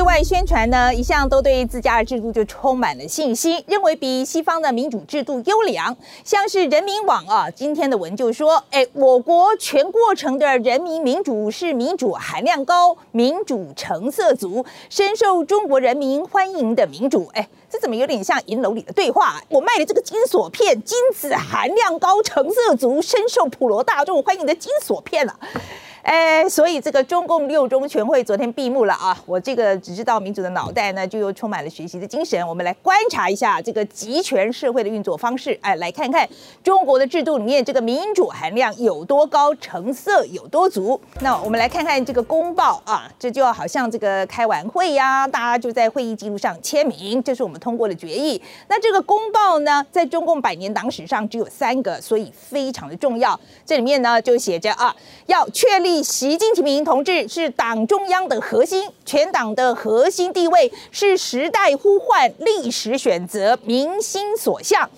对外宣传呢，一向都对自家的制度就充满了信心，认为比西方的民主制度优良。像是人民网啊，今天的文就说，哎，我国全过程的人民民主是民主含量高、民主成色足、深受中国人民欢迎的民主。哎，这怎么有点像银楼里的对话？我卖的这个金锁片，金子含量高、成色足、深受普罗大众欢迎的金锁片啊！哎，所以这个中共六中全会昨天闭幕了啊！我这个只知道民主的脑袋呢，就又充满了学习的精神。我们来观察一下这个集权社会的运作方式，哎，来看看中国的制度里面这个民主含量有多高，成色有多足。那我们来看看这个公报啊，这就好像这个开完会呀，大家就在会议记录上签名，这是我们通过的决议。那这个公报呢，在中共百年党史上只有三个，所以非常的重要。这里面呢就写着啊，要确立。习近平同志是党中央的核心，全党的核心地位是时代呼唤、历史选择、民心所向。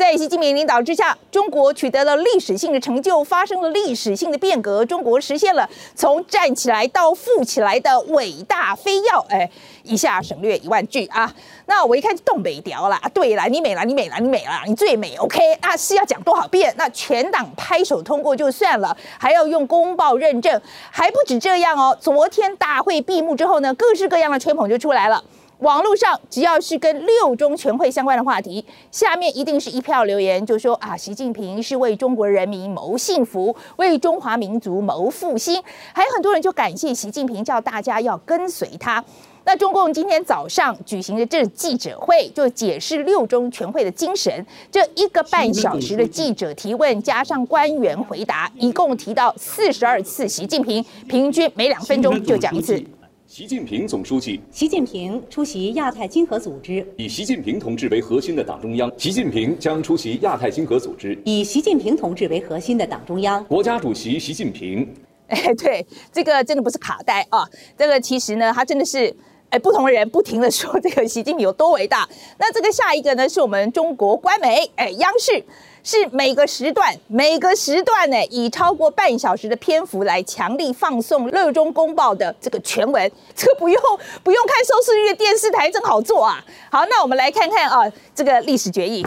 在习近平领导之下，中国取得了历史性的成就，发生了历史性的变革。中国实现了从站起来到富起来的伟大飞跃。哎，一下省略一万句啊！那我一看就东北调了啊。对了，你美了，你美了，你美了，你最美。OK，那是要讲多少遍？那全党拍手通过就算了，还要用公报认证，还不止这样哦。昨天大会闭幕之后呢，各式各样的吹捧就出来了。网络上只要是跟六中全会相关的话题，下面一定是一票留言，就说啊，习近平是为中国人民谋幸福，为中华民族谋复兴。还有很多人就感谢习近平，叫大家要跟随他。那中共今天早上举行的这记者会，就解释六中全会的精神。这一个半小时的记者提问，加上官员回答，一共提到四十二次习近平，平均每两分钟就讲一次。习近平总书记，习近平出席亚太经合组织。以习近平同志为核心的党中央，习近平将出席亚太经合组织。以习近平同志为核心的党中央，国家主席习近平。哎，对，这个真的不是卡带啊，这个其实呢，它真的是哎，不同的人不停的说这个习近平有多伟大。那这个下一个呢，是我们中国官媒，哎，央视。是每个时段，每个时段呢，以超过半小时的篇幅来强力放送《热中公报》的这个全文，这个不用不用看收视率的电视台真好做啊！好，那我们来看看啊，这个历史决议。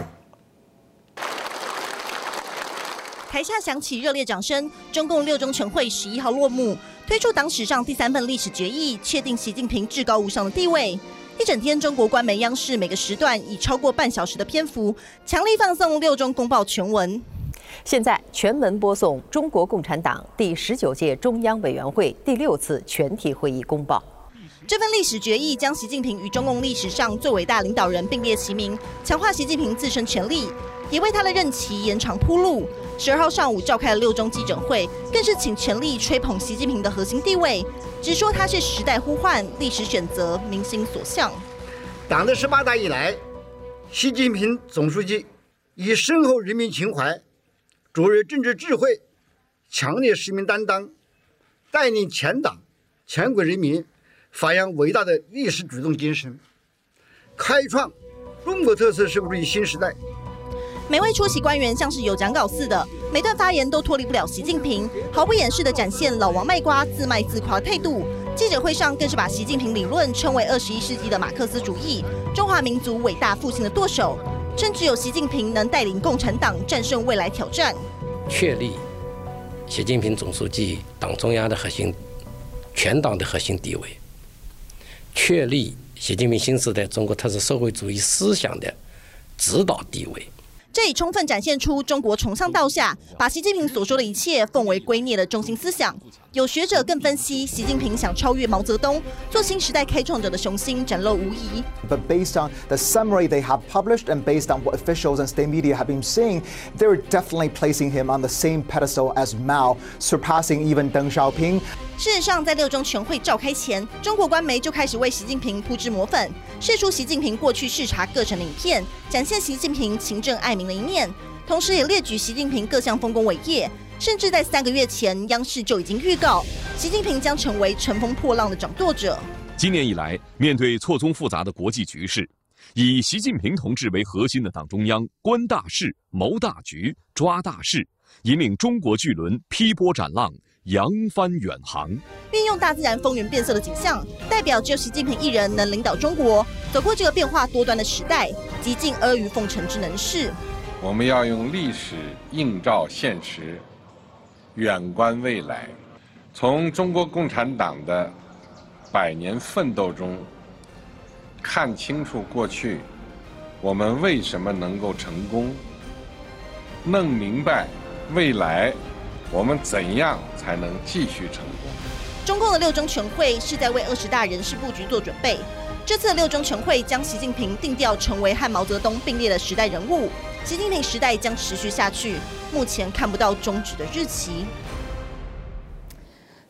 台下响起热烈掌声。中共六中全会十一号落幕，推出党史上第三份历史决议，确定习近平至高无上的地位。一整天，中国官媒央视每个时段以超过半小时的篇幅，强力放送六中公报全文。现在全文播送中国共产党第十九届中央委员会第六次全体会议公报。这份历史决议将习近平与中共历史上最伟大领导人并列齐名，强化习近平自身权力，也为他的任期延长铺路。十二号上午召开了六中记者会，更是请全力吹捧习近平的核心地位，只说他是时代呼唤、历史选择、民心所向。党的十八大以来，习近平总书记以深厚人民情怀、卓越政治智慧、强烈使命担当，带领全党全国人民发扬伟大的历史主动精神，开创中国特色社会主义新时代。每位出席官员像是有讲稿似的，每段发言都脱离不了习近平，毫不掩饰的展现老王卖瓜、自卖自夸态度。记者会上更是把习近平理论称为二十一世纪的马克思主义，中华民族伟大复兴的舵手，称只有习近平能带领共产党战胜未来挑战。确立习近平总书记党中央的核心、全党的核心地位，确立习近平新时代中国特色社会主义思想的指导地位。这已充分展现出中国从上到下把习近平所说的一切奉为圭臬的中心思想。有学者更分析，习近平想超越毛泽东，做新时代开创者的雄心展露无遗。But based on the summary they have published and based on what officials and state media have been saying, they're definitely placing him on the same pedestal as Mao, surpassing even Deng Xiaoping. 事实上，在六中全会召开前，中国官媒就开始为习近平铺脂抹粉，释出习近平过去视察各省的影片，展现习近平勤政爱民的一面，同时也列举习近平各项丰功伟业。甚至在三个月前，央视就已经预告，习近平将成为乘风破浪的掌舵者。今年以来，面对错综复杂的国际局势，以习近平同志为核心的党中央，观大势、谋大局、抓大势，引领中国巨轮劈波斩浪。扬帆远航。运用大自然风云变色的景象，代表只有习近平一人能领导中国走过这个变化多端的时代，极尽阿谀奉承之能事。我们要用历史映照现实，远观未来，从中国共产党的百年奋斗中看清楚过去我们为什么能够成功，弄明白未来我们怎样才能继续成功。中共的六中全会是在为二十大人事布局做准备。这次的六中全会将习近平定调成为和毛泽东并列的时代人物，习近平时代将持续下去，目前看不到终止的日期。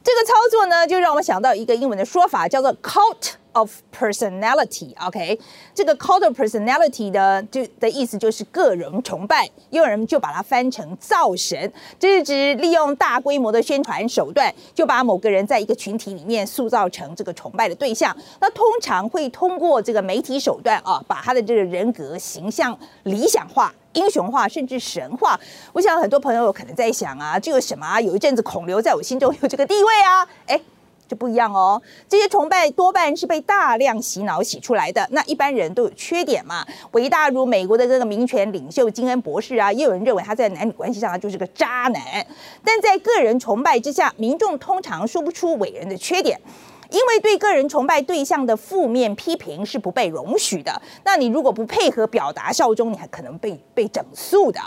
这个操作呢，就让我们想到一个英文的说法，叫做 cult of personality。OK，这个 cult personality 的就的意思就是个人崇拜，也有人就把它翻成造神，这是指利用大规模的宣传手段，就把某个人在一个群体里面塑造成这个崇拜的对象。那通常会通过这个媒体手段啊，把他的这个人格形象理想化。英雄化甚至神话，我想很多朋友可能在想啊，这个什么啊？有一阵子孔刘在我心中有这个地位啊，哎，不一样哦。这些崇拜多半是被大量洗脑洗出来的。那一般人都有缺点嘛，伟大如美国的这个民权领袖金恩博士啊，也有人认为他在男女关系上他就是个渣男。但在个人崇拜之下，民众通常说不出伟人的缺点。因为对个人崇拜对象的负面批评是不被容许的，那你如果不配合表达效忠，你还可能被被整肃的。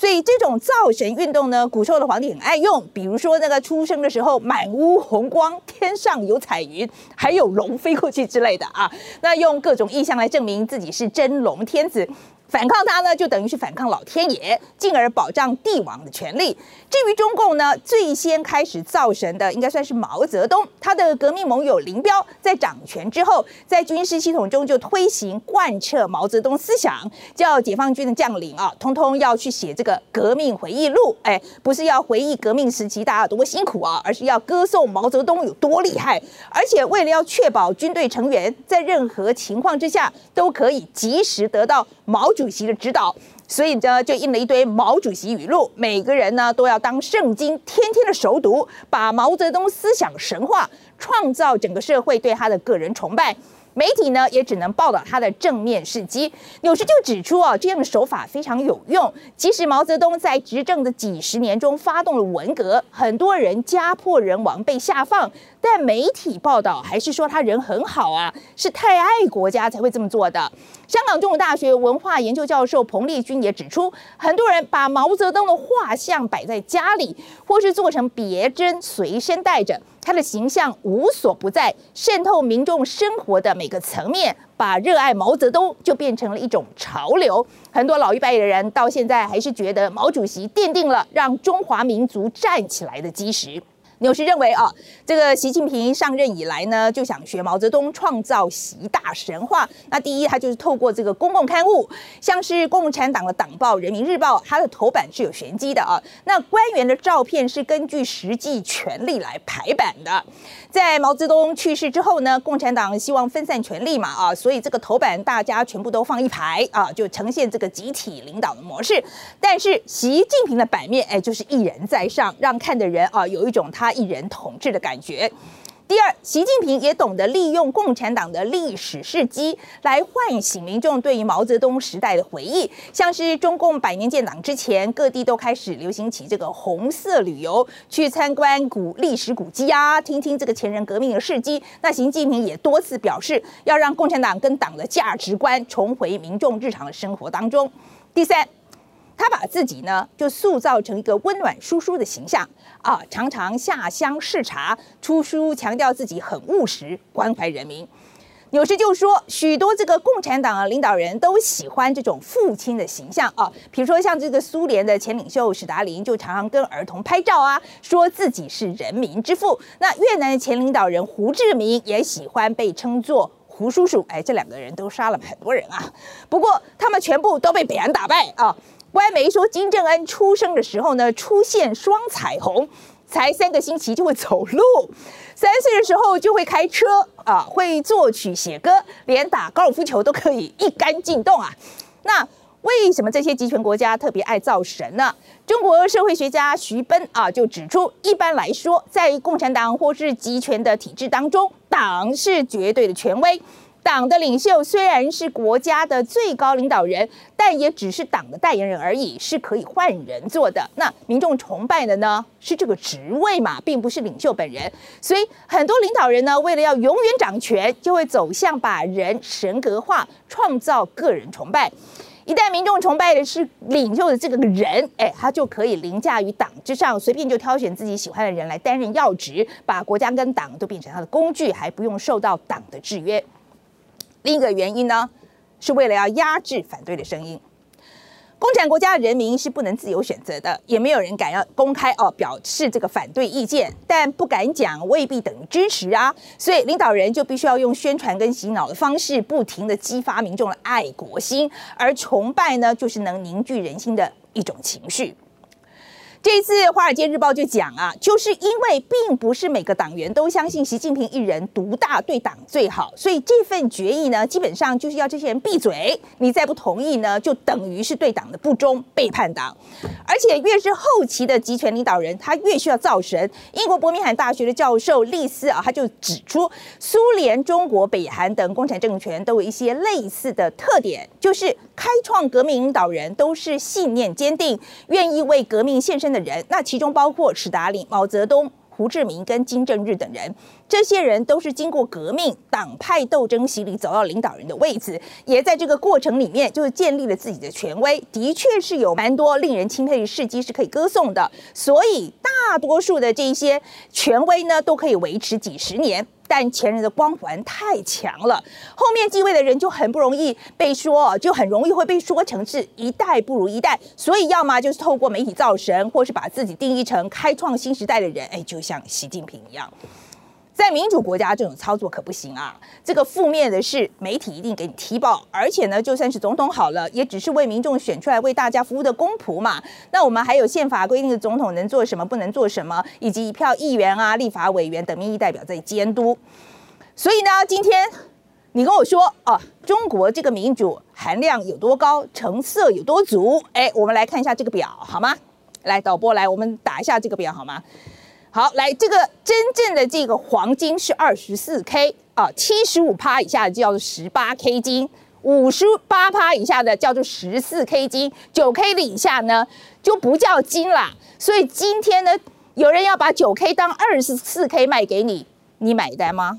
所以这种造神运动呢，古时候的皇帝很爱用，比如说那个出生的时候满屋红光，天上有彩云，还有龙飞过去之类的啊，那用各种意象来证明自己是真龙天子。反抗他呢，就等于是反抗老天爷，进而保障帝王的权利。至于中共呢，最先开始造神的应该算是毛泽东，他的革命盟友林彪在掌权之后，在军事系统中就推行贯彻毛泽东思想，叫解放军的将领啊，通通要去写这个革命回忆录。哎，不是要回忆革命时期大家有多辛苦啊，而是要歌颂毛泽东有多厉害。而且为了要确保军队成员在任何情况之下都可以及时得到毛。主席的指导，所以呢就印了一堆毛主席语录，每个人呢都要当圣经，天天的熟读，把毛泽东思想神话，创造整个社会对他的个人崇拜。媒体呢也只能报道他的正面事迹。有时就指出啊，这样的手法非常有用。即使毛泽东在执政的几十年中发动了文革，很多人家破人亡被下放，但媒体报道还是说他人很好啊，是太爱国家才会这么做的。香港中文大学文化研究教授彭丽君也指出，很多人把毛泽东的画像摆在家里，或是做成别针随身带着。他的形象无所不在，渗透民众生活的每个层面，把热爱毛泽东就变成了一种潮流。很多老一辈的人到现在还是觉得毛主席奠定了让中华民族站起来的基石。纽时认为啊，这个习近平上任以来呢，就想学毛泽东创造习大神话。那第一，他就是透过这个公共刊物，像是共产党的党报《人民日报》，它的头版是有玄机的啊。那官员的照片是根据实际权力来排版的。在毛泽东去世之后呢，共产党希望分散权力嘛啊，所以这个头版大家全部都放一排啊，就呈现这个集体领导的模式。但是习近平的版面，哎，就是一人在上，让看的人啊有一种他。一人统治的感觉。第二，习近平也懂得利用共产党的历史事迹来唤醒民众对于毛泽东时代的回忆。像是中共百年建党之前，各地都开始流行起这个红色旅游，去参观古历史古迹啊，听听这个前人革命的事迹。那习近平也多次表示，要让共产党跟党的价值观重回民众日常的生活当中。第三。他把自己呢，就塑造成一个温暖叔叔的形象啊，常常下乡视察，出书强调自己很务实，关怀人民。有时就说，许多这个共产党领导人都喜欢这种父亲的形象啊，比如说像这个苏联的前领袖史达林，就常常跟儿童拍照啊，说自己是人民之父。那越南的前领导人胡志明也喜欢被称作胡叔叔。哎，这两个人都杀了很多人啊，不过他们全部都被北韩打败啊。外媒说，金正恩出生的时候呢，出现双彩虹，才三个星期就会走路，三岁的时候就会开车啊，会作曲写歌，连打高尔夫球都可以一杆进洞啊。那为什么这些集权国家特别爱造神呢？中国社会学家徐奔啊就指出，一般来说，在共产党或是集权的体制当中，党是绝对的权威。党的领袖虽然是国家的最高领导人，但也只是党的代言人而已，是可以换人做的。那民众崇拜的呢，是这个职位嘛，并不是领袖本人。所以很多领导人呢，为了要永远掌权，就会走向把人神格化，创造个人崇拜。一旦民众崇拜的是领袖的这个人，哎，他就可以凌驾于党之上，随便就挑选自己喜欢的人来担任要职，把国家跟党都变成他的工具，还不用受到党的制约。另一个原因呢，是为了要压制反对的声音。共产国家的人民是不能自由选择的，也没有人敢要公开哦表示这个反对意见，但不敢讲未必等于支持啊。所以领导人就必须要用宣传跟洗脑的方式，不停的激发民众的爱国心，而崇拜呢，就是能凝聚人心的一种情绪。这次《华尔街日报》就讲啊，就是因为并不是每个党员都相信习近平一人独大对党最好，所以这份决议呢，基本上就是要这些人闭嘴。你再不同意呢，就等于是对党的不忠，背叛党。而且越是后期的集权领导人，他越需要造神。英国伯明翰大学的教授利斯啊，他就指出，苏联、中国、北韩等共产政权都有一些类似的特点，就是开创革命领导人都是信念坚定，愿意为革命献身。的人，那其中包括史达林、毛泽东、胡志明跟金正日等人，这些人都是经过革命、党派斗争洗礼走到领导人的位置，也在这个过程里面就是建立了自己的权威，的确是有蛮多令人钦佩的事迹是可以歌颂的，所以大多数的这些权威呢，都可以维持几十年。但前人的光环太强了，后面继位的人就很不容易被说，就很容易会被说成是一代不如一代。所以要么就是透过媒体造神，或是把自己定义成开创新时代的人，哎，就像习近平一样。在民主国家，这种操作可不行啊！这个负面的是媒体一定给你踢爆，而且呢，就算是总统好了，也只是为民众选出来为大家服务的公仆嘛。那我们还有宪法规定的总统能做什么，不能做什么，以及一票议员啊、立法委员等民意代表在监督。所以呢，今天你跟我说哦，中国这个民主含量有多高，成色有多足？哎，我们来看一下这个表好吗？来，导播来，我们打一下这个表好吗？好，来，这个真正的这个黄金是二十四 K 啊，七十五趴以下的叫做十八 K 金，五十八趴以下的叫做十四 K 金，九 K 的以下呢就不叫金啦。所以今天呢，有人要把九 K 当二十四 K 卖给你，你买单吗？